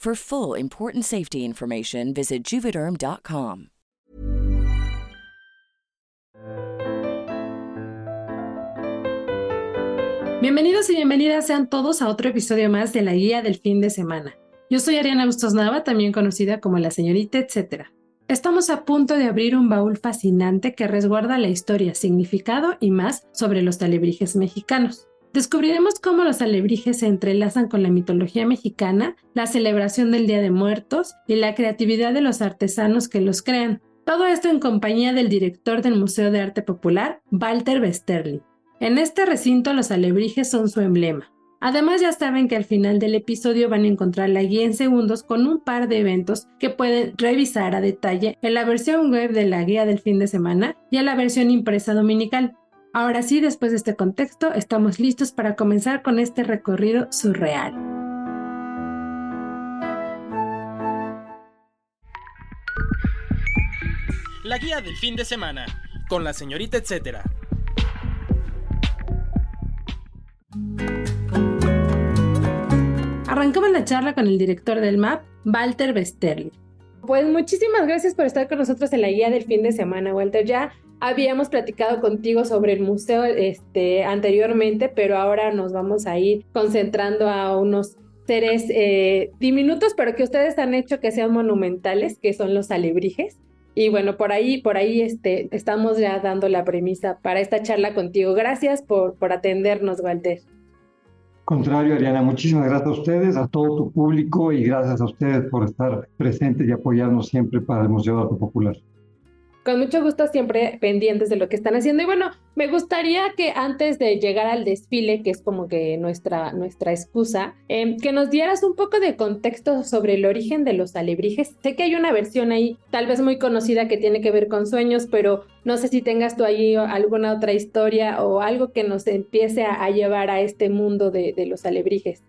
For full important safety information, visit juvederm.com. Bienvenidos y bienvenidas sean todos a otro episodio más de la guía del fin de semana. Yo soy Ariana Bustos Nava, también conocida como la señorita etcétera. Estamos a punto de abrir un baúl fascinante que resguarda la historia, significado y más sobre los alebrijes mexicanos. Descubriremos cómo los alebrijes se entrelazan con la mitología mexicana, la celebración del Día de Muertos y la creatividad de los artesanos que los crean. Todo esto en compañía del director del Museo de Arte Popular, Walter Westerli. En este recinto los alebrijes son su emblema. Además ya saben que al final del episodio van a encontrar la guía en segundos con un par de eventos que pueden revisar a detalle en la versión web de la guía del fin de semana y en la versión impresa dominical. Ahora sí, después de este contexto, estamos listos para comenzar con este recorrido surreal. La guía del fin de semana, con la señorita etcétera. Arrancamos la charla con el director del MAP, Walter Westerli. Pues muchísimas gracias por estar con nosotros en la guía del fin de semana, Walter. Ya habíamos platicado contigo sobre el museo este, anteriormente, pero ahora nos vamos a ir concentrando a unos seres eh, diminutos, pero que ustedes han hecho que sean monumentales, que son los alebrijes. Y bueno, por ahí, por ahí este, estamos ya dando la premisa para esta charla contigo. Gracias por, por atendernos, Walter. Contrario, Ariana, muchísimas gracias a ustedes, a todo tu público y gracias a ustedes por estar presentes y apoyarnos siempre para el Museo de Arte Popular con mucho gusto siempre pendientes de lo que están haciendo. Y bueno, me gustaría que antes de llegar al desfile, que es como que nuestra, nuestra excusa, em, que nos dieras un poco de contexto sobre el origen de los alebrijes. Sé que hay una versión ahí, tal vez muy conocida, que tiene que ver con sueños, pero no sé si tengas tú ahí alguna otra historia o algo que nos empiece a, llevar a este mundo de, de los alebrijes.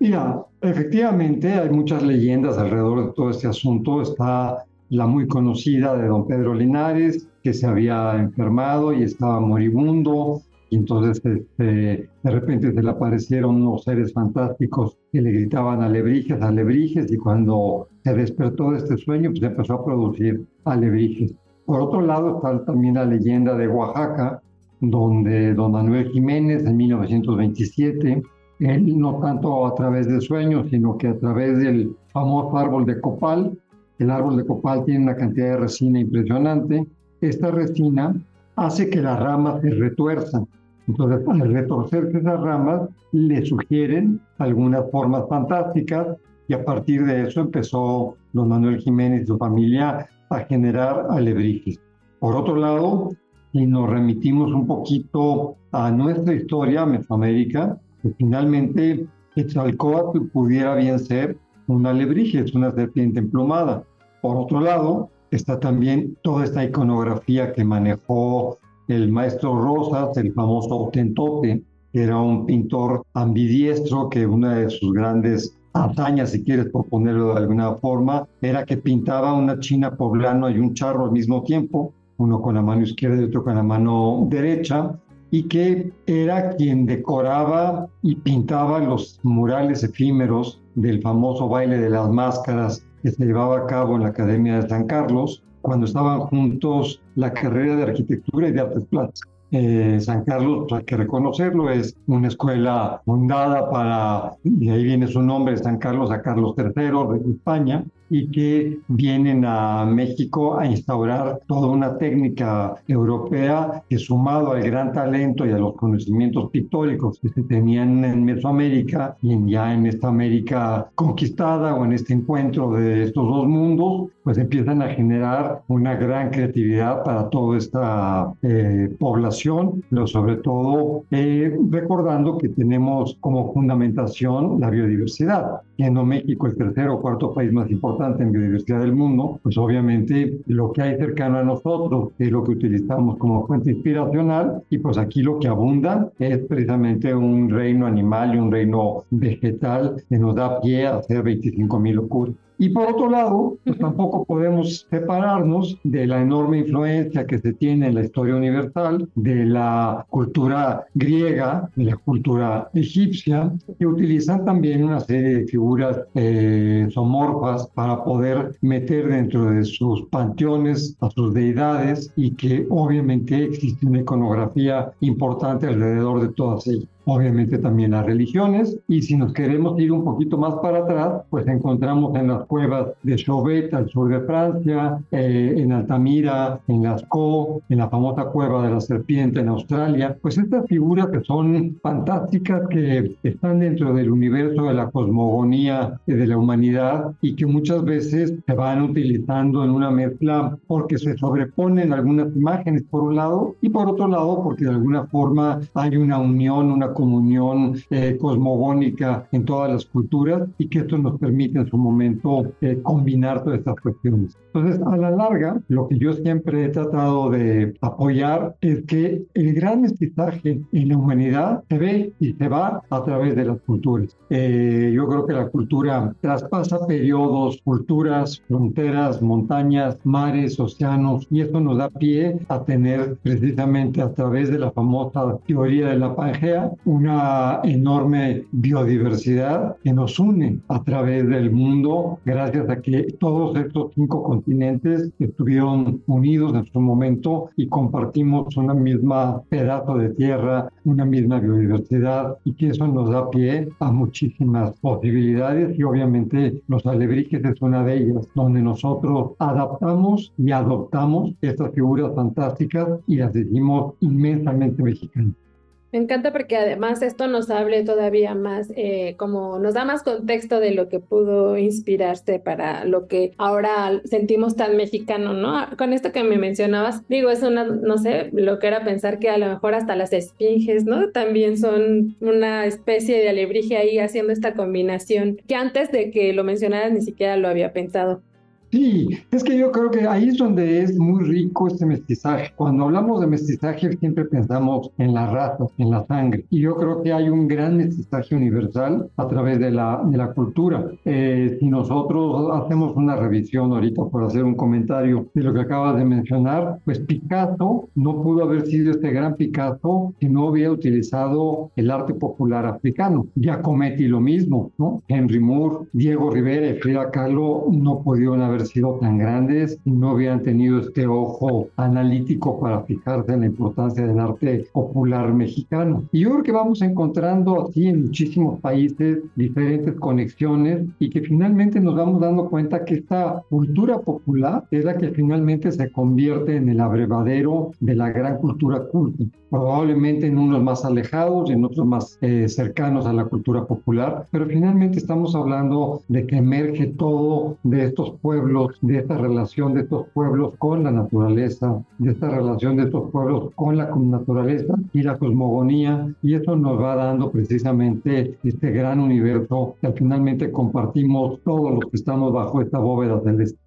Mira, efectivamente hay muchas leyendas alrededor de todo este asunto. Está la muy conocida de don Pedro Linares, que se había enfermado y estaba moribundo, y entonces este, de repente se le aparecieron unos seres fantásticos que le gritaban alebrijes, alebrijes, y cuando se despertó de este sueño, pues empezó a producir alebrijes. Por otro lado está también la leyenda de Oaxaca, donde don Manuel Jiménez en 1927, él no tanto a través de sueños, sino que a través del famoso árbol de copal, el árbol de copal tiene una cantidad de resina impresionante. Esta resina hace que las ramas se retuerzan. Entonces, al retorcerse esas ramas, le sugieren algunas formas fantásticas y a partir de eso empezó don Manuel Jiménez y su familia a generar alebrijes. Por otro lado, si nos remitimos un poquito a nuestra historia, Mesoamérica, pues finalmente Quetzalcóatl pudiera bien ser un alebrije, es una serpiente emplumada. Por otro lado, está también toda esta iconografía que manejó el maestro Rosas, el famoso Otentote, que era un pintor ambidiestro que una de sus grandes hazañas, si quieres por ponerlo de alguna forma, era que pintaba una china poblana y un charro al mismo tiempo, uno con la mano izquierda y otro con la mano derecha, y que era quien decoraba y pintaba los murales efímeros del famoso baile de las máscaras que se llevaba a cabo en la Academia de San Carlos, cuando estaban juntos la carrera de arquitectura y de artes plásticas. Eh, San Carlos, pues, hay que reconocerlo, es una escuela fundada para, y ahí viene su nombre, San Carlos a Carlos III de España, y que vienen a México a instaurar toda una técnica europea que sumado al gran talento y a los conocimientos pictóricos que se tenían en Mesoamérica y en, ya en esta América conquistada o en este encuentro de estos dos mundos, pues empiezan a generar una gran creatividad para toda esta eh, población, pero sobre todo eh, recordando que tenemos como fundamentación la biodiversidad, siendo México el tercer o cuarto país más importante en biodiversidad del mundo, pues obviamente lo que hay cercano a nosotros es lo que utilizamos como fuente inspiracional y pues aquí lo que abunda es precisamente un reino animal y un reino vegetal que nos da pie a hacer 25.000 locuras. Y por otro lado, pues tampoco podemos separarnos de la enorme influencia que se tiene en la historia universal de la cultura griega, de la cultura egipcia, que utilizan también una serie de figuras eh, somorfas para poder meter dentro de sus panteones a sus deidades y que obviamente existe una iconografía importante alrededor de todas ellas obviamente también las religiones, y si nos queremos ir un poquito más para atrás, pues encontramos en las cuevas de Chauvet al sur de Francia, eh, en Altamira, en Lascaux, en la famosa cueva de la serpiente en Australia, pues estas figuras que son fantásticas, que están dentro del universo de la cosmogonía de la humanidad y que muchas veces se van utilizando en una mezcla porque se sobreponen algunas imágenes por un lado y por otro lado porque de alguna forma hay una unión, una comunión eh, cosmogónica en todas las culturas y que esto nos permite en su momento eh, combinar todas estas cuestiones. Entonces, a la larga, lo que yo siempre he tratado de apoyar es que el gran mestizaje en la humanidad se ve y se va a través de las culturas. Eh, yo creo que la cultura traspasa periodos, culturas, fronteras, montañas, mares, océanos, y eso nos da pie a tener precisamente a través de la famosa teoría de la Pangea una enorme biodiversidad que nos une a través del mundo gracias a que todos estos cinco continentes estuvieron unidos en su momento y compartimos una misma pedazo de tierra, una misma biodiversidad y que eso nos da pie a muchísimas posibilidades y obviamente los alebrijes es una de ellas, donde nosotros adaptamos y adoptamos estas figuras fantásticas y las decimos inmensamente mexicanas. Me encanta porque además esto nos hable todavía más, eh, como nos da más contexto de lo que pudo inspirarse para lo que ahora sentimos tan mexicano, ¿no? Con esto que me mencionabas, digo, es una, no sé, lo que era pensar que a lo mejor hasta las esfinges, ¿no? También son una especie de alebrije ahí haciendo esta combinación que antes de que lo mencionaras ni siquiera lo había pensado. Sí, es que yo creo que ahí es donde es muy rico este mestizaje. Cuando hablamos de mestizaje siempre pensamos en la raza, en la sangre. Y yo creo que hay un gran mestizaje universal a través de la, de la cultura. Eh, si nosotros hacemos una revisión ahorita por hacer un comentario de lo que acabas de mencionar, pues Picasso no pudo haber sido este gran Picasso si no hubiera utilizado el arte popular africano. Giacometti lo mismo, ¿no? Henry Moore, Diego Rivera y Frida Kahlo no pudieron haber sido tan grandes y no hubieran tenido este ojo analítico para fijarse en la importancia del arte popular mexicano. Y yo creo que vamos encontrando así en muchísimos países diferentes conexiones y que finalmente nos vamos dando cuenta que esta cultura popular es la que finalmente se convierte en el abrevadero de la gran cultura culta probablemente en unos más alejados y en otros más eh, cercanos a la cultura popular, pero finalmente estamos hablando de que emerge todo de estos pueblos, de esta relación de estos pueblos con la naturaleza, de esta relación de estos pueblos con la naturaleza y la cosmogonía, y eso nos va dando precisamente este gran universo que finalmente compartimos todos los que estamos bajo esta bóveda celeste.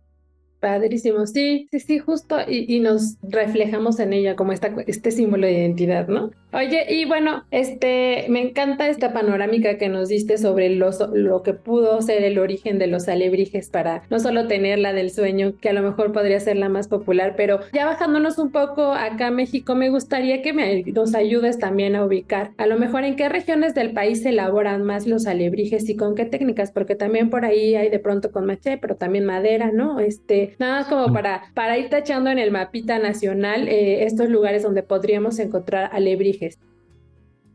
Padrísimo, sí, sí, sí, justo, y, y, nos reflejamos en ella como esta, este símbolo de identidad, ¿no? Oye, y bueno, este, me encanta esta panorámica que nos diste sobre los, lo que pudo ser el origen de los alebrijes para no solo tener la del sueño, que a lo mejor podría ser la más popular, pero ya bajándonos un poco acá a México, me gustaría que me, nos ayudes también a ubicar a lo mejor en qué regiones del país se elaboran más los alebrijes y con qué técnicas, porque también por ahí hay de pronto con maché, pero también madera, ¿no? Este, nada más como para, para ir tachando en el mapita nacional eh, estos lugares donde podríamos encontrar alebrijes.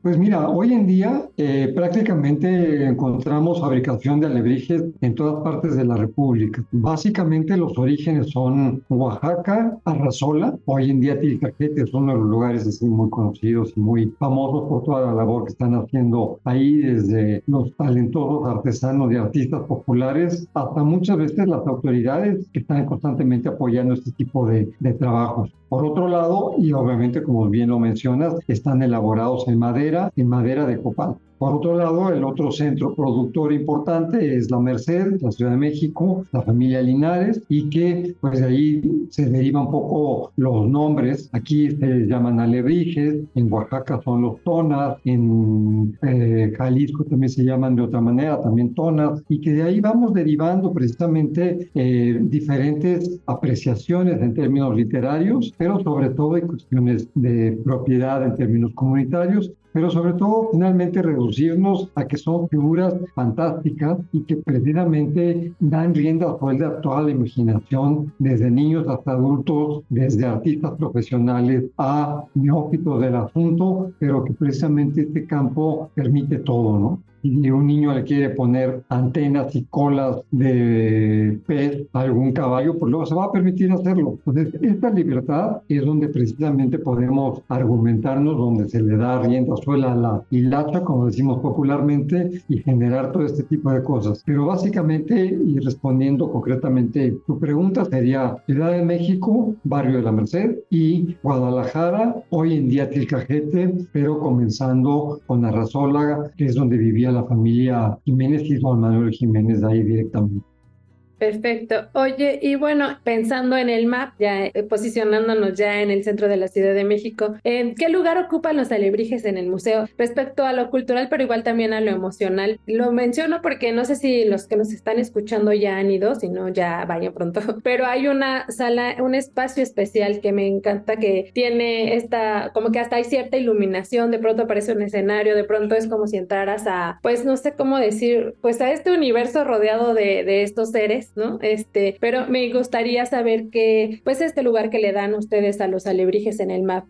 Pues mira, hoy en día eh, prácticamente encontramos fabricación de alebrijes en todas partes de la República. Básicamente los orígenes son Oaxaca, Arrazola, hoy en día Tilcajete de los lugares así muy conocidos y muy famosos por toda la labor que están haciendo ahí, desde los talentosos artesanos y artistas populares hasta muchas veces las autoridades que están constantemente apoyando este tipo de, de trabajos. Por otro lado, y obviamente como bien lo mencionas, están elaborados en madera, en madera de copal. Por otro lado, el otro centro productor importante es la Merced, la Ciudad de México, la familia Linares, y que pues de ahí se derivan un poco los nombres. Aquí se llaman alebrijes, en Oaxaca son los tonas, en eh, Jalisco también se llaman de otra manera, también tonas, y que de ahí vamos derivando precisamente eh, diferentes apreciaciones en términos literarios, pero sobre todo en cuestiones de propiedad en términos comunitarios pero sobre todo finalmente reducirnos a que son figuras fantásticas y que precisamente dan rienda suelta a toda la imaginación, desde niños hasta adultos, desde artistas profesionales a neófitos del asunto, pero que precisamente este campo permite todo, ¿no? Y un niño le quiere poner antenas y colas de pez a algún caballo, pues luego se va a permitir hacerlo. Entonces, esta libertad es donde precisamente podemos argumentarnos, donde se le da rienda suela a la hilacha, como decimos popularmente, y generar todo este tipo de cosas. Pero básicamente, y respondiendo concretamente tu pregunta, sería Ciudad de México, Barrio de la Merced, y Guadalajara, hoy en día Tilcajete, pero comenzando con Arrazola, que es donde vivía la familia Jiménez y Juan Manuel Jiménez ahí directamente. Perfecto. Oye, y bueno, pensando en el map, ya eh, posicionándonos ya en el centro de la Ciudad de México, ¿en qué lugar ocupan los alebrijes en el museo respecto a lo cultural, pero igual también a lo emocional? Lo menciono porque no sé si los que nos están escuchando ya han ido, si no, ya vayan pronto, pero hay una sala, un espacio especial que me encanta que tiene esta, como que hasta hay cierta iluminación, de pronto aparece un escenario, de pronto es como si entraras a, pues no sé cómo decir, pues a este universo rodeado de, de estos seres ¿no? Este, pero me gustaría saber qué, pues este lugar que le dan ustedes a los alebrijes en el map.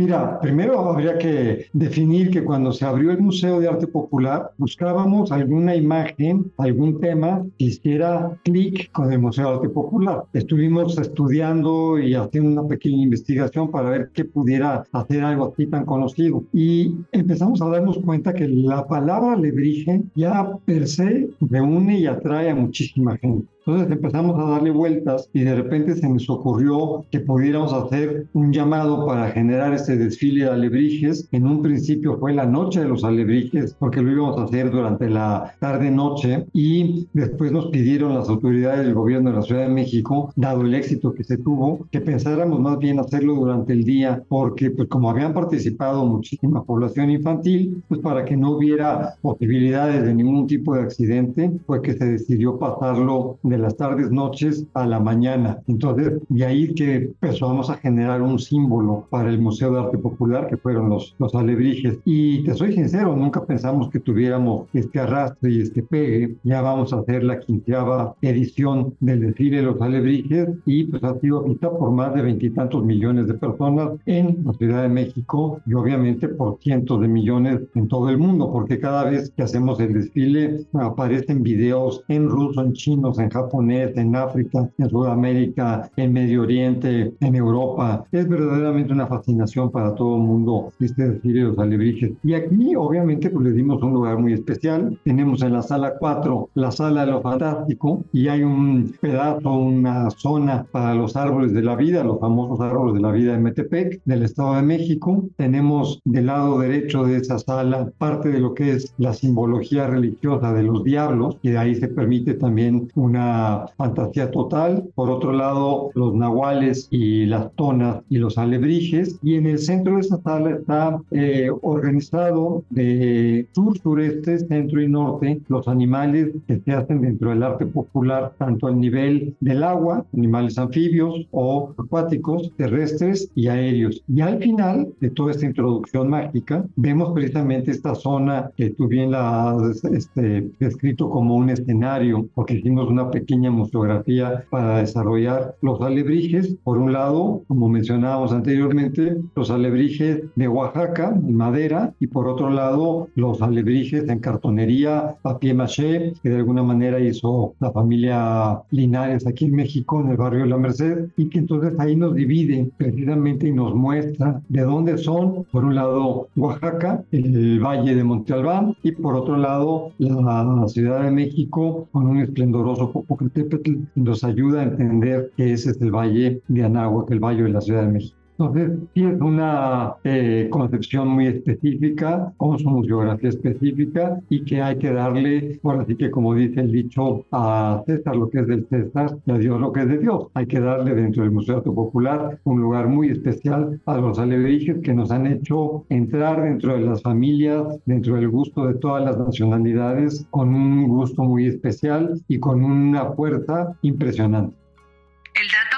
Mira, primero habría que definir que cuando se abrió el Museo de Arte Popular buscábamos alguna imagen, algún tema que hiciera clic con el Museo de Arte Popular. Estuvimos estudiando y haciendo una pequeña investigación para ver qué pudiera hacer algo así tan conocido. Y empezamos a darnos cuenta que la palabra alebrije ya per se reúne y atrae a muchísima gente. Entonces empezamos a darle vueltas y de repente se nos ocurrió que pudiéramos hacer un llamado para generar este desfile de alebrijes. En un principio fue la noche de los alebrijes porque lo íbamos a hacer durante la tarde-noche y después nos pidieron las autoridades del gobierno de la Ciudad de México, dado el éxito que se tuvo, que pensáramos más bien hacerlo durante el día porque pues como habían participado muchísima población infantil, pues para que no hubiera posibilidades de ningún tipo de accidente, fue que se decidió pasarlo de las tardes, noches a la mañana. Entonces, de ahí que empezamos a generar un símbolo para el Museo de Arte Popular, que fueron los, los alebrijes. Y te soy sincero, nunca pensamos que tuviéramos este arrastre y este pegue. Ya vamos a hacer la quinceava edición del desfile de los alebrijes y pues ha sido vista por más de veintitantos millones de personas en la Ciudad de México y obviamente por cientos de millones en todo el mundo, porque cada vez que hacemos el desfile aparecen videos en ruso, en chino, en japonés, japonés, en África, en Sudamérica, en Medio Oriente, en Europa. Es verdaderamente una fascinación para todo el mundo este desfile de los alebrijes. Y aquí, obviamente, pues le dimos un lugar muy especial. Tenemos en la sala 4 la sala de lo fantástico y hay un pedazo, una zona para los árboles de la vida, los famosos árboles de la vida de Metepec, del Estado de México. Tenemos del lado derecho de esa sala parte de lo que es la simbología religiosa de los diablos y de ahí se permite también una fantasía total. Por otro lado, los nahuales y las tonas y los alebrijes. Y en el centro de esta sala está eh, organizado de sur, sureste, centro y norte los animales que se hacen dentro del arte popular, tanto al nivel del agua, animales anfibios o acuáticos, terrestres y aéreos. Y al final de toda esta introducción mágica, vemos precisamente esta zona que tú bien la has este, descrito como un escenario, porque hicimos una pequeña pequeña museografía para desarrollar los alebrijes. Por un lado, como mencionábamos anteriormente, los alebrijes de Oaxaca, en madera, y por otro lado, los alebrijes en cartonería, papier maché, que de alguna manera hizo la familia Linares aquí en México, en el barrio de La Merced, y que entonces ahí nos divide precisamente y nos muestra de dónde son, por un lado, Oaxaca, el valle de Monte Albán, y por otro lado, la Ciudad de México con un esplendoroso Popocatépetl, nos ayuda a entender que ese es el valle de Anáhuac, el valle de la Ciudad de México. Entonces, sí es una eh, concepción muy específica, con su geografía específica y que hay que darle, bueno, así que como dice el dicho, a César lo que es del César y a Dios lo que es de Dios. Hay que darle dentro del Museo Popular un lugar muy especial a los alebrijes que nos han hecho entrar dentro de las familias, dentro del gusto de todas las nacionalidades, con un gusto muy especial y con una fuerza impresionante. El dato.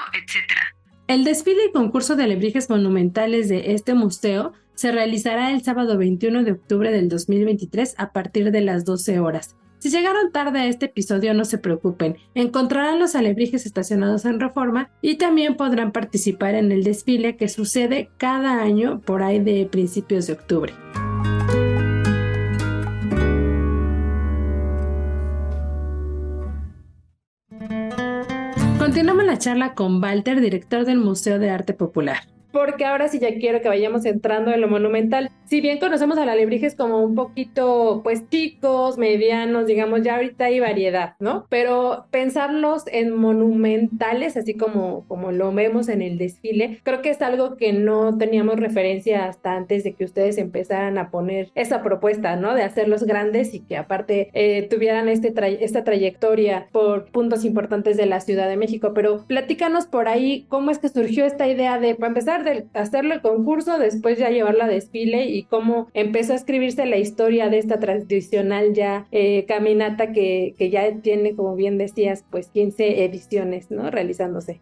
El desfile y concurso de alebrijes monumentales de este museo se realizará el sábado 21 de octubre del 2023 a partir de las 12 horas. Si llegaron tarde a este episodio, no se preocupen, encontrarán los alebrijes estacionados en reforma y también podrán participar en el desfile que sucede cada año por ahí de principios de octubre. Continuamos la charla con Walter, director del Museo de Arte Popular porque ahora sí ya quiero que vayamos entrando en lo monumental. Si bien conocemos a la alebrijes como un poquito, pues chicos, medianos, digamos, ya ahorita hay variedad, ¿no? Pero pensarlos en monumentales, así como, como lo vemos en el desfile, creo que es algo que no teníamos referencia hasta antes de que ustedes empezaran a poner esa propuesta, ¿no? De hacerlos grandes y que aparte eh, tuvieran este esta trayectoria por puntos importantes de la Ciudad de México. Pero platícanos por ahí cómo es que surgió esta idea de, para empezar, hacerlo el concurso, después ya llevarlo a desfile y cómo empezó a escribirse la historia de esta tradicional ya eh, caminata que, que ya tiene, como bien decías, pues 15 ediciones, ¿no? Realizándose.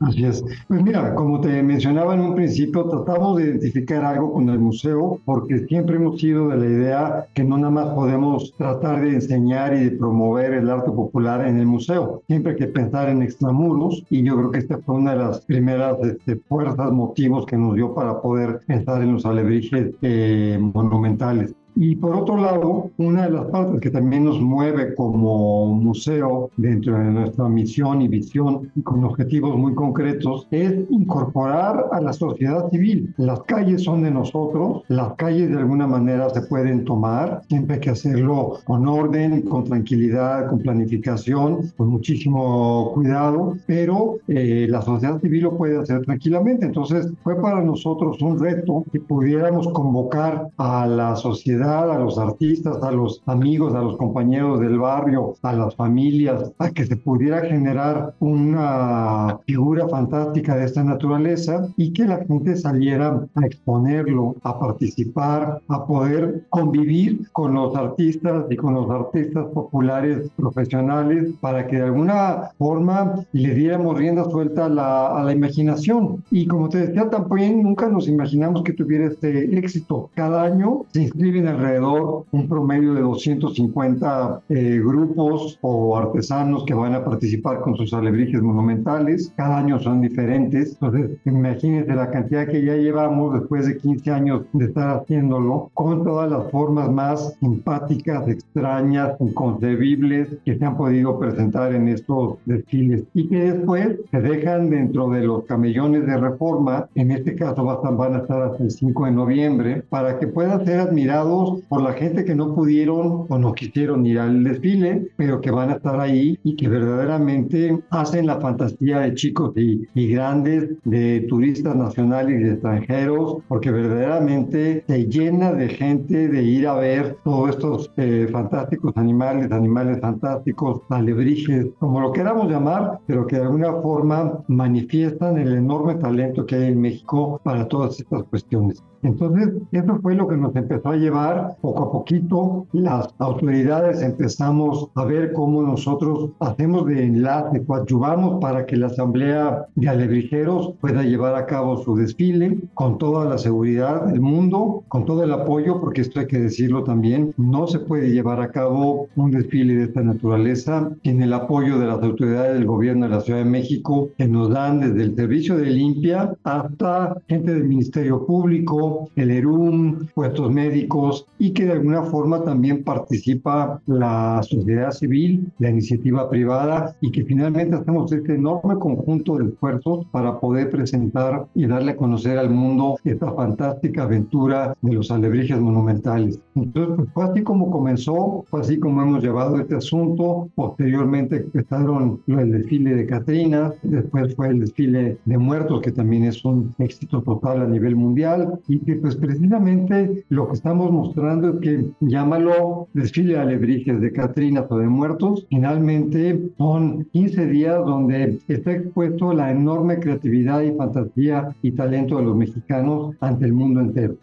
Así es. Pues mira, como te mencionaba en un principio, tratamos de identificar algo con el museo porque siempre hemos sido de la idea que no nada más podemos tratar de enseñar y de promover el arte popular en el museo. Siempre hay que pensar en extramuros y yo creo que esta fue una de las primeras este, fuerzas, motivos que nos dio para poder pensar en los alebrijes eh, monumentales. Y por otro lado, una de las partes que también nos mueve como museo dentro de nuestra misión y visión y con objetivos muy concretos es incorporar a la sociedad civil. Las calles son de nosotros, las calles de alguna manera se pueden tomar, siempre hay que hacerlo con orden, con tranquilidad, con planificación, con muchísimo cuidado, pero eh, la sociedad civil lo puede hacer tranquilamente. Entonces fue para nosotros un reto que pudiéramos convocar a la sociedad a los artistas, a los amigos, a los compañeros del barrio, a las familias, a que se pudiera generar una figura fantástica de esta naturaleza y que la gente saliera a exponerlo, a participar, a poder convivir con los artistas y con los artistas populares profesionales para que de alguna forma le diéramos rienda suelta a la, a la imaginación. Y como te decía, también nunca nos imaginamos que tuviera este éxito. Cada año se inscriben alrededor un promedio de 250 eh, grupos o artesanos que van a participar con sus alebrijes monumentales. Cada año son diferentes. Entonces, imagínense la cantidad que ya llevamos después de 15 años de estar haciéndolo con todas las formas más simpáticas, extrañas, inconcebibles que se han podido presentar en estos desfiles y que después se dejan dentro de los camellones de reforma. En este caso van a estar hasta el 5 de noviembre para que puedan ser admirados por la gente que no pudieron o no quisieron ir al desfile, pero que van a estar ahí y que verdaderamente hacen la fantasía de chicos y, grandes, de turistas nacionales y extranjeros, porque verdaderamente se llena de gente de ir a ver todos estos eh, fantásticos animales, animales fantásticos, alebrijes, como lo queramos llamar, pero que de alguna forma manifiestan el enorme talento que hay en México para todas estas cuestiones. Entonces, eso fue lo que nos empezó a llevar poco a poquito. Las autoridades empezamos a ver cómo nosotros hacemos de enlace, coadyuvamos para que la Asamblea de Alebrijeros pueda llevar a cabo su desfile con toda la seguridad del mundo, con todo el apoyo, porque esto hay que decirlo también, no se puede llevar a cabo un desfile de esta naturaleza sin el apoyo de las autoridades del gobierno de la Ciudad de México que nos dan desde el servicio de limpia hasta gente del Ministerio Público, el ERUM, puestos médicos y que de alguna forma también participa la sociedad civil, la iniciativa privada y que finalmente hacemos este enorme conjunto de esfuerzos para poder presentar y darle a conocer al mundo esta fantástica aventura de los alebrijes monumentales. Entonces, pues, fue así como comenzó, fue así como hemos llevado este asunto. Posteriormente empezaron el desfile de Catrinas, después fue el desfile de muertos, que también es un éxito total a nivel mundial, y que pues precisamente lo que estamos mostrando es que, llámalo desfile de alebrijes de Catrinas o de muertos, finalmente son 15 días donde está expuesto la enorme creatividad y fantasía y talento de los mexicanos ante el mundo entero.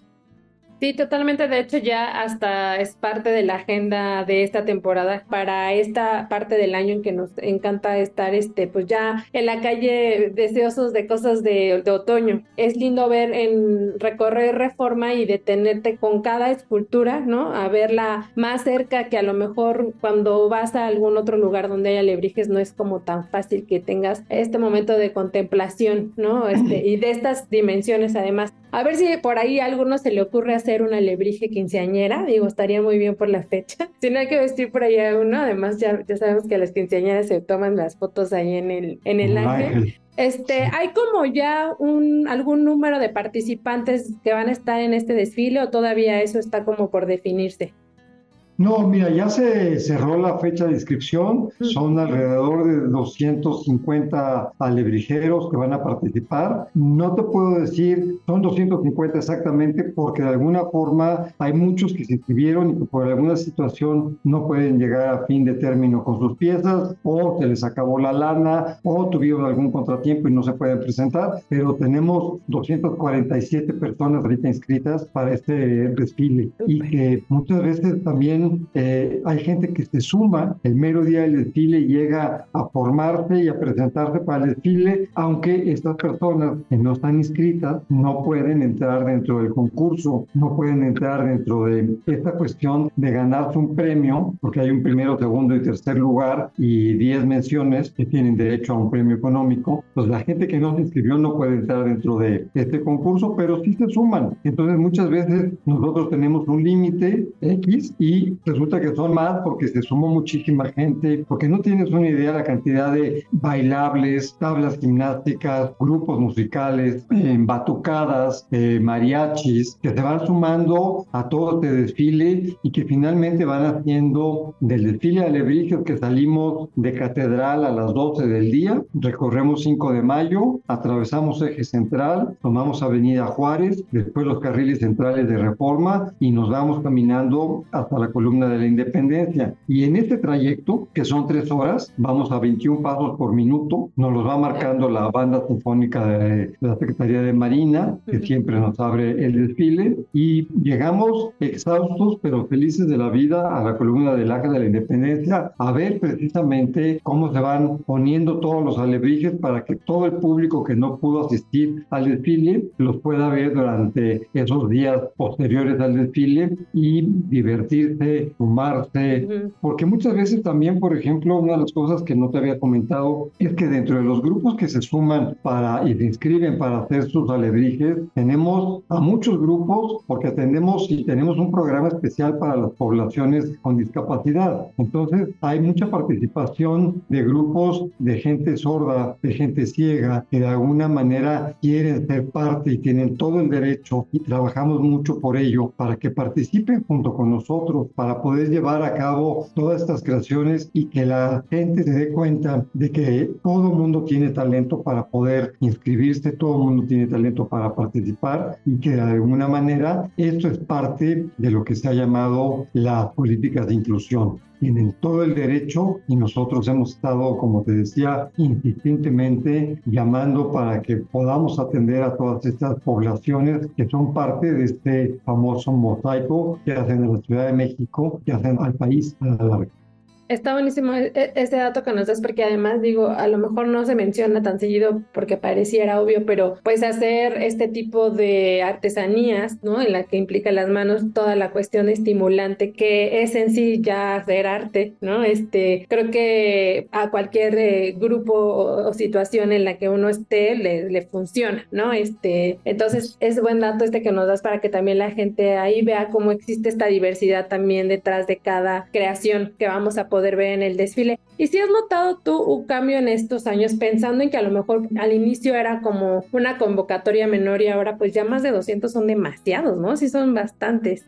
Sí, totalmente. De hecho, ya hasta es parte de la agenda de esta temporada para esta parte del año en que nos encanta estar, este, pues ya en la calle deseosos de cosas de, de otoño. Es lindo ver en recorrer Reforma y detenerte con cada escultura, ¿no? A verla más cerca que a lo mejor cuando vas a algún otro lugar donde haya alebrijes no es como tan fácil que tengas este momento de contemplación, ¿no? Este, y de estas dimensiones además. A ver si por ahí a alguno se le ocurre hacer una alebrije quinceañera, digo, estaría muy bien por la fecha. Si no hay que vestir por ahí a uno, además ya, ya sabemos que las quinceañeras se toman las fotos ahí en el, en el ángel. Este, ¿hay como ya un algún número de participantes que van a estar en este desfile o todavía eso está como por definirse? No, mira, ya se cerró la fecha de inscripción. Son alrededor de 250 alebrijeros que van a participar. No te puedo decir, son 250 exactamente, porque de alguna forma hay muchos que se inscribieron y que por alguna situación no pueden llegar a fin de término con sus piezas, o se les acabó la lana, o tuvieron algún contratiempo y no se pueden presentar. Pero tenemos 247 personas ahorita inscritas para este desfile y que muchas veces también eh, hay gente que se suma el mero día del desfile y llega a formarse y a presentarse para el desfile, aunque estas personas que no están inscritas no pueden entrar dentro del concurso, no pueden entrar dentro de esta cuestión de ganarse un premio, porque hay un primero, segundo y tercer lugar y 10 menciones que tienen derecho a un premio económico. Pues la gente que no se inscribió no puede entrar dentro de este concurso, pero sí se suman. Entonces muchas veces nosotros tenemos un límite X y resulta que son más porque se sumó muchísima gente, porque no tienes una idea de la cantidad de bailables, tablas gimnásticas, grupos musicales, eh, batucadas, eh, mariachis, que se van sumando a todo este desfile y que finalmente van haciendo del desfile de alebrijes que salimos de catedral a las 12 del día, recorremos 5 de mayo, atravesamos eje central, tomamos avenida Juárez, después los carriles centrales de reforma y nos vamos caminando hasta la columna de la Independencia. Y en este trayecto, que son tres horas, vamos a 21 pasos por minuto, nos los va marcando la banda sinfónica de, la Secretaría de Marina, que siempre nos abre el desfile, y llegamos exhaustos pero felices de la vida a la columna del Ángel de la Independencia a ver precisamente cómo se van poniendo todos los alebrijes para que todo el público que no pudo asistir al desfile los pueda ver durante esos días posteriores al desfile y divertirse sumarse, porque muchas veces también, por ejemplo, una de las cosas que no te había comentado es que dentro de los grupos que se suman para y se inscriben para hacer sus alebrijes, tenemos a muchos grupos porque atendemos y tenemos un programa especial para las poblaciones con discapacidad. Entonces, hay mucha participación de grupos de gente sorda, de gente ciega, que de alguna manera quieren ser parte y tienen todo el derecho y trabajamos mucho por ello para que participen junto con nosotros, para poder llevar a cabo todas estas creaciones y que la gente se dé cuenta de que todo mundo tiene talento para poder inscribirse, todo mundo tiene talento para participar y que de alguna manera esto es parte de lo que se ha llamado las políticas de inclusión tienen todo el derecho y nosotros hemos estado, como te decía, insistentemente llamando para que podamos atender a todas estas poblaciones que son parte de este famoso mosaico que hacen en la Ciudad de México, que hacen al país a la larga. Está buenísimo e-, e-, ese dato que nos das porque además digo, a lo mejor no se menciona tan seguido porque pareciera obvio, pero pues hacer este tipo de artesanías, ¿no? En la que implica las manos toda la cuestión estimulante que es en sí ya hacer arte, ¿no? Este, creo que a cualquier eh, grupo o, situación en la que uno esté le, le funciona, ¿no? Este, entonces es buen dato este que nos das para que también la gente ahí vea cómo existe esta diversidad también detrás de cada creación que vamos a poder ver en el desfile. ¿Y si has notado tú un cambio en estos años pensando en que a lo mejor al inicio era como una convocatoria menor y ahora pues ya más de 200 son demasiados, ¿no? Sí son bastantes.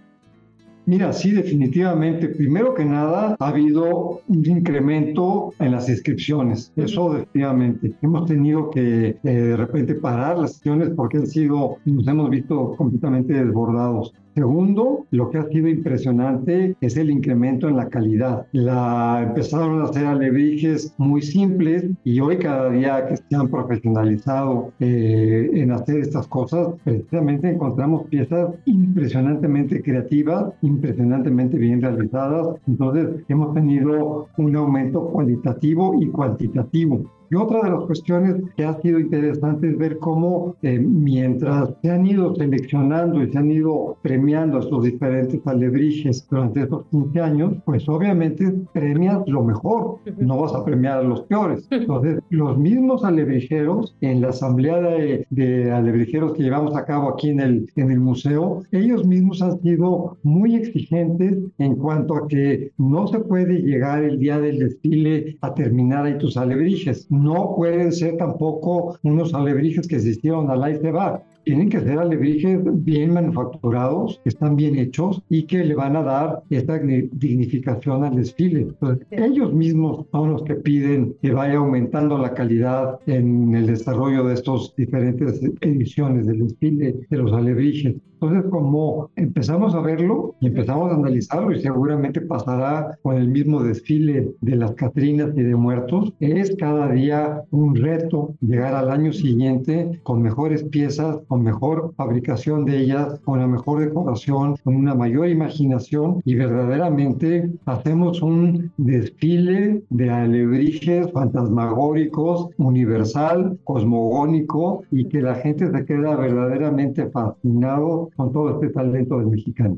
Mira, sí, definitivamente. Primero que nada, ha habido un incremento en las inscripciones. Eso definitivamente. Hemos tenido que eh, de repente parar las sesiones porque han sido, nos hemos visto completamente desbordados. Segundo, lo que ha sido impresionante es el incremento en la calidad. La, empezaron a hacer alebrijes muy simples y hoy cada día que se han profesionalizado eh, en hacer estas cosas, precisamente encontramos piezas impresionantemente creativas, impresionantemente bien realizadas. Entonces hemos tenido un aumento cualitativo y cuantitativo. Y otra de las cuestiones que ha sido interesante es ver cómo eh, mientras se han ido seleccionando y se han ido premiando a estos diferentes alebrijes durante estos 15 años, pues obviamente premias lo mejor, no vas a premiar a los peores. Entonces, los mismos alebrijeros en la asamblea de, de alebrijeros que llevamos a cabo aquí en el, en el museo, ellos mismos han sido muy exigentes en cuanto a que no se puede llegar el día del desfile a terminar ahí tus alebrijes no pueden ser tampoco unos alebrijes que se hicieron al aire va. Tienen que ser alebrijes bien manufacturados, que están bien hechos y que le van a dar esta dignificación al desfile. ellos mismos son los que piden que vaya aumentando la calidad en el desarrollo de estos diferentes ediciones del desfile de los alebrijes. Entonces, como empezamos a verlo y empezamos a analizarlo, y seguramente pasará con el mismo desfile de las Catrinas y de Muertos, es cada día un reto llegar al año siguiente con mejores piezas, con mejor fabricación de ellas, con la mejor decoración, con una mayor imaginación y verdaderamente hacemos un desfile de alebrijes fantasmagóricos, universal, cosmogónico y que la gente se queda verdaderamente fascinado con todo este talento del mexicano.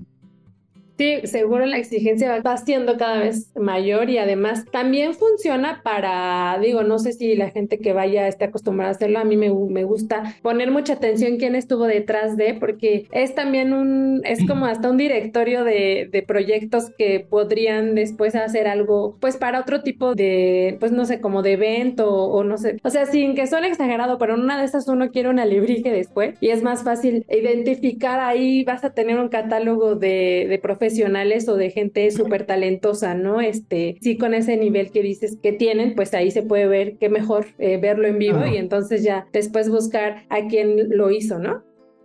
Sí, seguro la exigencia va siendo cada vez mayor y además también funciona para, digo, no sé si la gente que vaya esté acostumbrada a hacerlo, a mí me, me gusta poner mucha atención quién estuvo detrás de, porque es también un, es como hasta un directorio de, de proyectos que podrían después hacer algo, pues para otro tipo de, pues no sé, como de evento o, no sé, o sea, sin que suene exagerado, pero en una de esas uno quiere una librije después y es más fácil identificar ahí, vas a tener un catálogo de, de profesionales profesionales o de gente súper talentosa, ¿no? Este, sí, con ese nivel que dices que tienen, pues ahí se puede ver qué mejor eh, verlo en vivo y entonces ya después buscar a quién lo hizo, ¿no?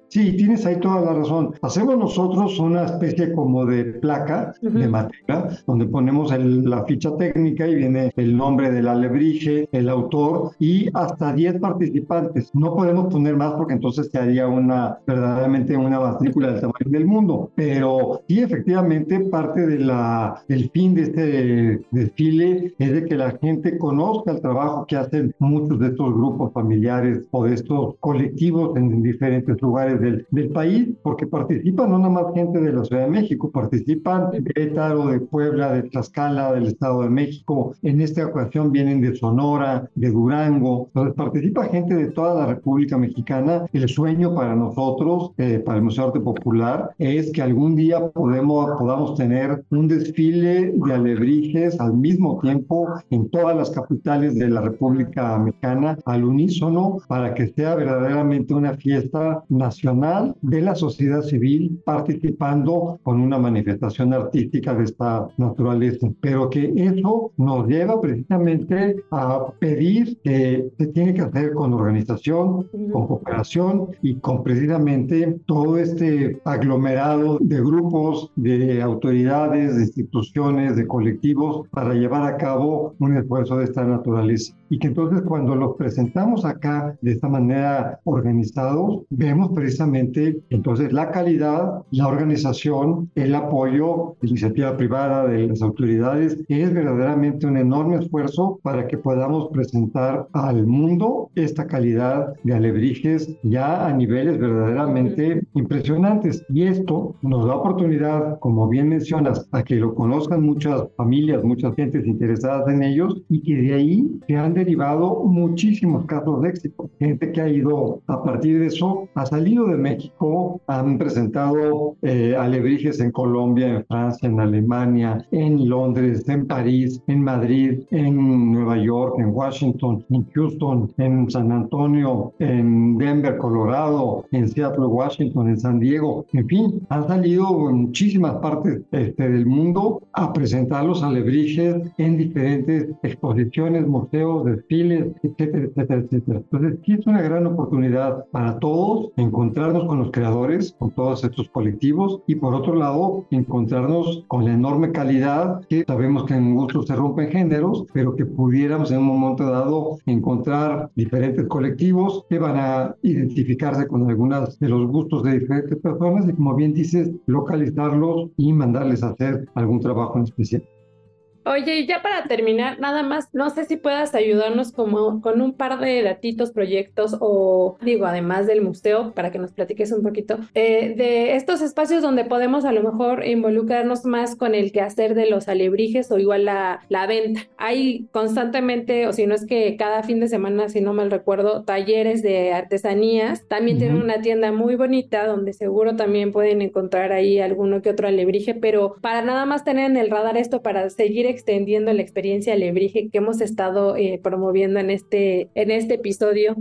Sí, tienes ahí toda la razón. Hacemos nosotros una especie como de placa de madera donde ponemos la ficha técnica y viene el nombre del alebrije, el autor y hasta 10 participantes. No podemos poner más porque entonces se haría una verdaderamente una matrícula del tamaño del mundo. Pero sí, efectivamente, parte de la, del fin de este desfile es de que la gente conozca el trabajo que hacen muchos de estos grupos familiares o de estos colectivos en diferentes lugares del, país, porque participan no nada más gente de la Ciudad de México, participan de Querétaro, de Puebla, de Tlaxcala, del Estado de México, en esta ocasión vienen de Sonora, de Durango, entonces participa gente de toda la República Mexicana. El sueño para nosotros, eh, para el Museo Arte Popular, es que algún día podemos, podamos tener un desfile de alebrijes al mismo tiempo en todas las capitales de la República Mexicana al unísono para que sea verdaderamente una fiesta nacional tradicional de la sociedad civil participando con una manifestación artística de esta naturaleza, pero que eso nos lleva precisamente a pedir que se tiene que hacer con organización, con cooperación y con precisamente todo este aglomerado de grupos, de autoridades, de instituciones, de colectivos para llevar a cabo un esfuerzo de esta naturaleza. Y que entonces cuando los presentamos acá de esta manera organizados, vemos precisamente entonces la calidad, la organización, el apoyo de iniciativa privada, de las autoridades, es verdaderamente un enorme esfuerzo para que podamos presentar al mundo esta calidad de alebrijes ya a niveles verdaderamente impresionantes. Y esto nos da oportunidad, como bien mencionas, a que lo conozcan muchas familias, muchas gentes interesadas en ellos y que de ahí se han derivado muchísimos casos de éxito. Gente que ha ido a partir de eso, ha salido de México, han presentado eh, alebrijes en Colombia, en Francia, en Alemania, en Londres, en París, en Madrid, en Nueva York, en Washington, en Houston, en San Antonio, en Denver, Colorado, en Seattle, Washington, en San Diego, en fin, han salido en muchísimas partes este, del mundo a presentar los alebrijes en diferentes exposiciones, museos, desfiles, etcétera, etcétera, etcétera. Entonces, sí es una gran oportunidad para todos encontrarnos con los creadores, con todos estos colectivos y por otro lado, encontrarnos con la enorme calidad que sabemos que en gusto se rompen géneros, pero que pudiéramos en un momento dado encontrar diferentes colectivos que van a identificarse con algunas de los gustos de diferentes personas y como bien dices, localizarlos y mandarles a hacer algún trabajo en especial. Oye, y ya para terminar, nada más, no sé si puedas ayudarnos como con un par de datitos, proyectos o digo, además del museo, para que nos platiques un poquito, eh, de estos espacios donde podemos a lo mejor involucrarnos más con el quehacer de los alebrijes o igual la, la venta. Hay constantemente, o si no es que cada fin de semana, si no mal recuerdo, talleres de artesanías. También tienen una tienda muy bonita donde seguro también pueden encontrar ahí alguno que otro alebrije, pero para nada más tener en el radar esto para seguir extendiendo la experiencia Lebrige que hemos estado eh, promoviendo en este, en este episodio.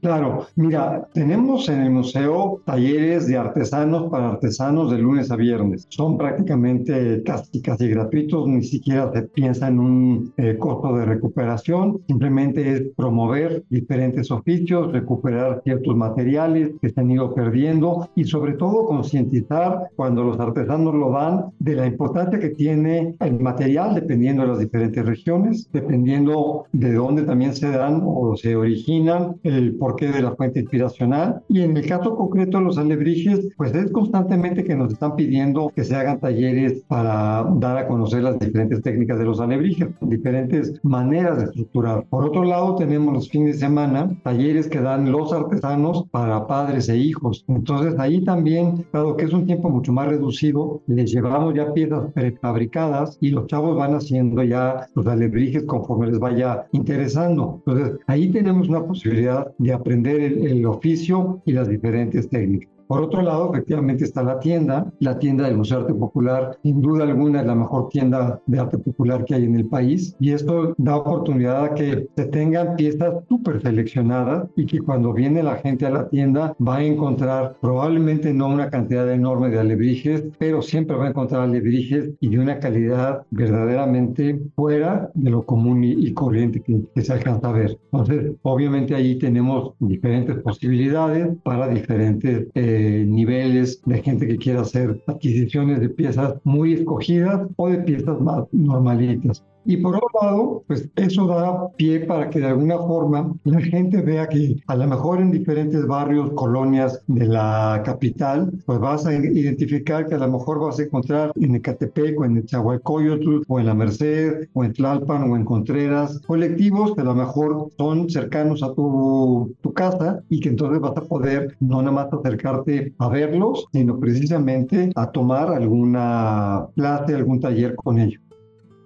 Claro, mira, tenemos en el museo talleres de artesanos para artesanos de lunes a viernes. Son prácticamente casi, casi gratuitos, ni siquiera se piensa en un eh, costo de recuperación, simplemente es promover diferentes oficios, recuperar ciertos materiales que se han ido perdiendo y sobre todo concientizar cuando los artesanos lo dan de la importancia que tiene el material dependiendo de las diferentes regiones, dependiendo de dónde también se dan o se originan, el porqué de la fuente inspiracional. Y en el caso concreto de los alebrijes, pues es constantemente que nos están pidiendo que se hagan talleres para dar a conocer las diferentes técnicas de los alebrijes, diferentes maneras de estructurar. Por otro lado, tenemos los fines de semana, talleres que dan los artesanos para padres e hijos. Entonces ahí también, dado que es un tiempo mucho más reducido, les llevamos ya piezas prefabricadas y los chavos van haciendo ya los alebrijes conforme les vaya interesando. Entonces ahí tenemos una posibilidad de aprender el, el oficio y las diferentes técnicas. Por otro lado, efectivamente está la tienda, la tienda del Museo de Arte Popular, sin duda alguna es la mejor tienda de arte popular que hay en el país y esto da oportunidad a que se tengan piezas súper seleccionadas y que cuando viene la gente a la tienda va a encontrar probablemente no una cantidad enorme de alebrijes, pero siempre va a encontrar alebrijes y de una calidad verdaderamente fuera de lo común y, corriente que, que se alcanza a ver. Entonces, obviamente ahí tenemos diferentes posibilidades para diferentes eh, niveles de gente que quiera hacer adquisiciones de piezas muy escogidas o de piezas más normalitas. Y por otro lado, pues eso da pie para que de alguna forma la gente vea que a lo mejor en diferentes barrios, colonias de la capital, pues vas a identificar que a lo mejor vas a encontrar en Ecatepec o en Chahuaycoyotl o en La Merced o en Tlalpan o en Contreras colectivos que a lo mejor son cercanos a tu, tu casa y que entonces vas a poder no nada más acercarte a verlos, sino precisamente a tomar alguna clase, algún taller con ellos.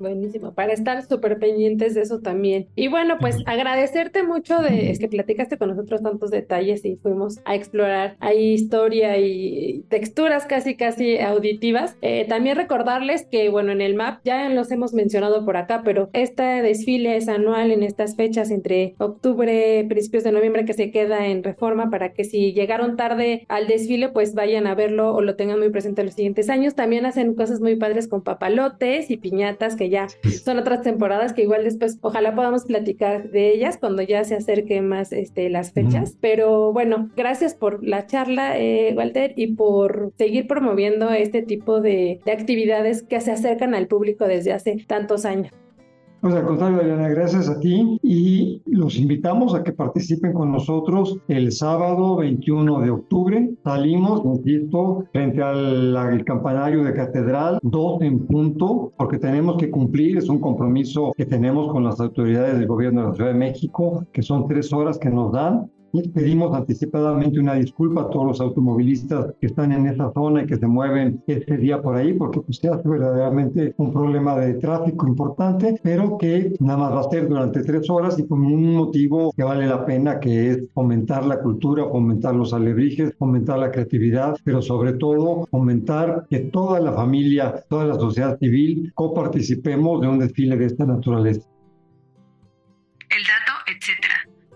Buenísimo, para estar súper pendientes de eso también. Y bueno, pues agradecerte mucho de es que platicaste con nosotros tantos detalles y fuimos a explorar ahí historia y texturas casi, casi auditivas. Eh, también recordarles que, bueno, en el map ya los hemos mencionado por acá, pero este desfile es anual en estas fechas entre octubre, principios de noviembre que se queda en reforma para que si llegaron tarde al desfile, pues vayan a verlo o lo tengan muy presente los siguientes años. También hacen cosas muy padres con papalotes y piñatas que ya son otras temporadas que igual después ojalá podamos platicar de ellas cuando ya se acerquen más este, las fechas. Pero bueno, gracias por la charla, eh, Walter, y por seguir promoviendo este tipo de, de actividades que se acercan al público desde hace tantos años. Pues al contrario, Adriana, gracias a ti y los invitamos a que participen con nosotros el sábado 21 de octubre. Salimos, insisto, frente al campanario de Catedral, dos en punto, porque tenemos que cumplir, es un compromiso que tenemos con las autoridades del gobierno de la Ciudad de México, que son tres horas que nos dan pedimos anticipadamente una disculpa a todos los automovilistas que están en esa zona y que se mueven este día por ahí, porque pues se hace verdaderamente un problema de tráfico importante, pero que nada más va a ser durante tres horas y con un motivo que vale la pena, que es fomentar la cultura, fomentar los alebrijes, fomentar la creatividad, pero sobre todo fomentar que toda la familia, toda la sociedad civil coparticipemos de un desfile de esta naturaleza.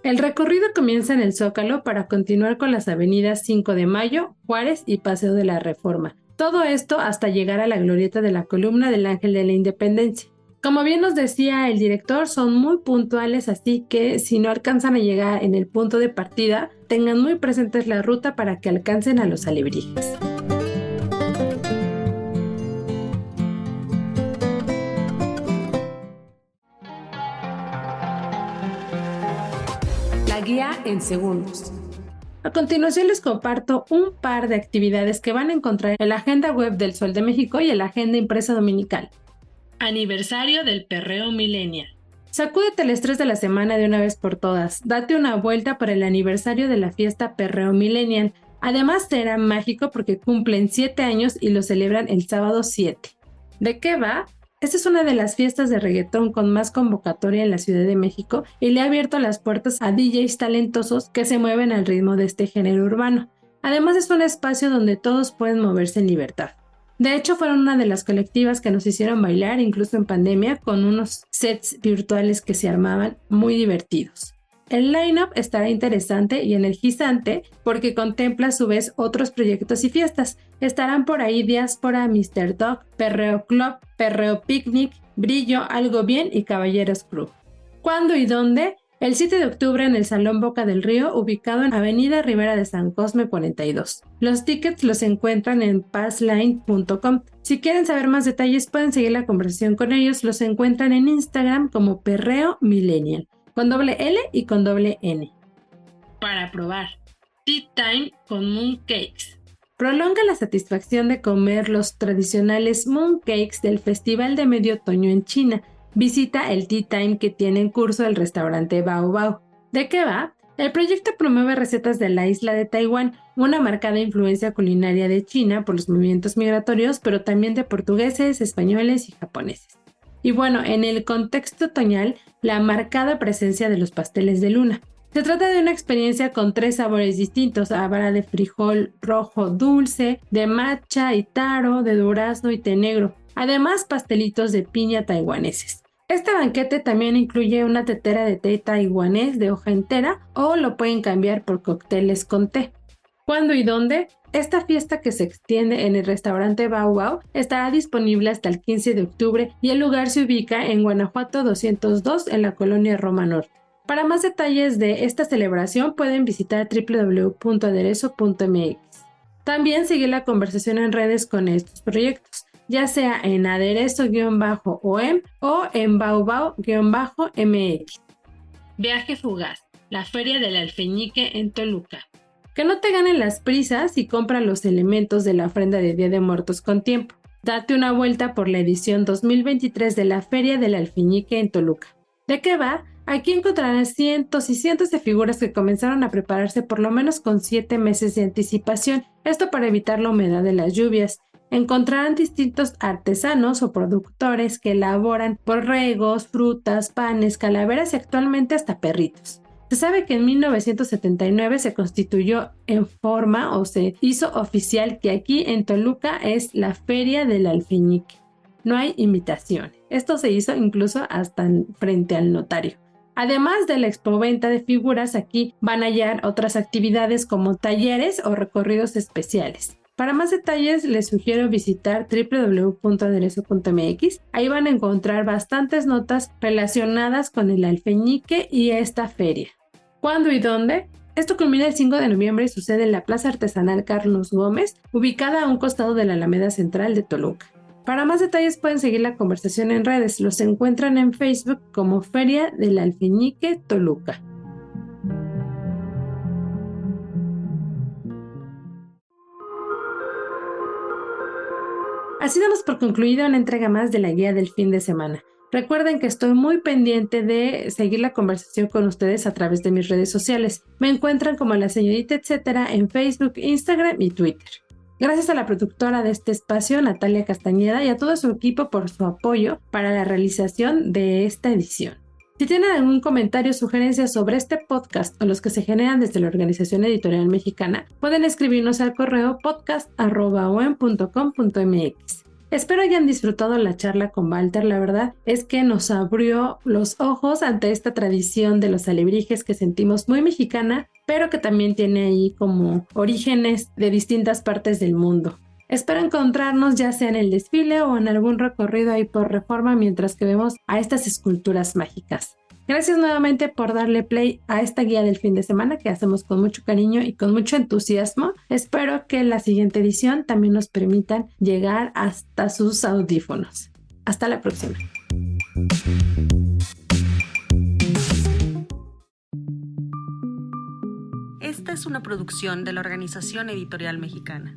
El recorrido comienza en el Zócalo para continuar con las avenidas 5 de Mayo, Juárez y Paseo de la Reforma. Todo esto hasta llegar a la glorieta de la columna del Ángel de la Independencia. Como bien nos decía el director, son muy puntuales, así que si no alcanzan a llegar en el punto de partida, tengan muy presentes la ruta para que alcancen a los alebrijes. Guía en segundos. A continuación les comparto un par de actividades que van a encontrar en la agenda web del Sol de México y en la agenda impresa dominical. Aniversario del Perreo Millennial. Sacúdete el estrés de la semana de una vez por todas. Date una vuelta para el aniversario de la fiesta Perreo Millennial. Además será mágico porque cumplen 7 años y lo celebran el sábado 7. ¿De qué va? Esta es una de las fiestas de reggaetón con más convocatoria en la Ciudad de México y le ha abierto las puertas a DJs talentosos que se mueven al ritmo de este género urbano. Además es un espacio donde todos pueden moverse en libertad. De hecho, fueron una de las colectivas que nos hicieron bailar incluso en pandemia con unos sets virtuales que se armaban muy divertidos. El line-up estará interesante y energizante porque contempla a su vez otros proyectos y fiestas. Estarán por ahí Diáspora, Mr. Dog, Perreo Club, Perreo Picnic, Brillo, Algo Bien y Caballeros Club. ¿Cuándo y dónde? El 7 de octubre en el Salón Boca del Río, ubicado en Avenida Rivera de San Cosme 42. Los tickets los encuentran en passline.com. Si quieren saber más detalles pueden seguir la conversación con ellos, los encuentran en Instagram como Perreo Millennial con doble L y con doble N. Para probar. Tea Time con Mooncakes. Prolonga la satisfacción de comer los tradicionales mooncakes del Festival de Medio Otoño en China. Visita el Tea Time que tiene en curso el restaurante Bao Bao. ¿De qué va? El proyecto promueve recetas de la isla de Taiwán, una marcada influencia culinaria de China por los movimientos migratorios, pero también de portugueses, españoles y japoneses. Y bueno, en el contexto otoñal, la marcada presencia de los pasteles de luna. Se trata de una experiencia con tres sabores distintos, habrá de frijol rojo dulce, de matcha y taro, de durazno y té negro, además pastelitos de piña taiwaneses. Este banquete también incluye una tetera de té taiwanés de hoja entera o lo pueden cambiar por cócteles con té. ¿Cuándo y dónde? Esta fiesta que se extiende en el restaurante Bau Bau estará disponible hasta el 15 de octubre y el lugar se ubica en Guanajuato 202 en la colonia Roma Norte. Para más detalles de esta celebración pueden visitar www.aderezo.mx. También sigue la conversación en redes con estos proyectos, ya sea en aderezo-om o en baubao-mx. Viaje fugaz, la Feria del Alfeñique en Toluca. Que no te ganen las prisas y compra los elementos de la ofrenda de Día de Muertos con tiempo. Date una vuelta por la edición 2023 de la Feria del Alfiñique en Toluca. ¿De qué va? Aquí encontrarás cientos y cientos de figuras que comenzaron a prepararse por lo menos con 7 meses de anticipación, esto para evitar la humedad de las lluvias. encontrarán distintos artesanos o productores que elaboran borregos, frutas, panes, calaveras y actualmente hasta perritos. Se sabe que en 1979 se constituyó en forma o se hizo oficial que aquí en Toluca es la Feria del Alfeñique. No hay imitación. Esto se hizo incluso hasta frente al notario. Además de la expoventa de figuras, aquí van a hallar otras actividades como talleres o recorridos especiales. Para más detalles les sugiero visitar www.aderezo.mx. Ahí van a encontrar bastantes notas relacionadas con el alfeñique y esta feria. ¿Cuándo y dónde? Esto culmina el 5 de noviembre y sucede en la Plaza Artesanal Carlos Gómez, ubicada a un costado de la Alameda Central de Toluca. Para más detalles pueden seguir la conversación en redes. Los encuentran en Facebook como Feria del Alfeñique Toluca. Así damos por concluida una entrega más de la guía del fin de semana. Recuerden que estoy muy pendiente de seguir la conversación con ustedes a través de mis redes sociales. Me encuentran como la señorita etcétera en Facebook, Instagram y Twitter. Gracias a la productora de este espacio, Natalia Castañeda, y a todo su equipo por su apoyo para la realización de esta edición. Si tienen algún comentario o sugerencia sobre este podcast o los que se generan desde la Organización Editorial Mexicana, pueden escribirnos al correo podcast.com.mx. Espero hayan disfrutado la charla con Walter, la verdad es que nos abrió los ojos ante esta tradición de los alebrijes que sentimos muy mexicana, pero que también tiene ahí como orígenes de distintas partes del mundo. Espero encontrarnos ya sea en el desfile o en algún recorrido ahí por reforma mientras que vemos a estas esculturas mágicas. Gracias nuevamente por darle play a esta guía del fin de semana que hacemos con mucho cariño y con mucho entusiasmo. Espero que la siguiente edición también nos permitan llegar hasta sus audífonos. Hasta la próxima. Esta es una producción de la Organización Editorial Mexicana.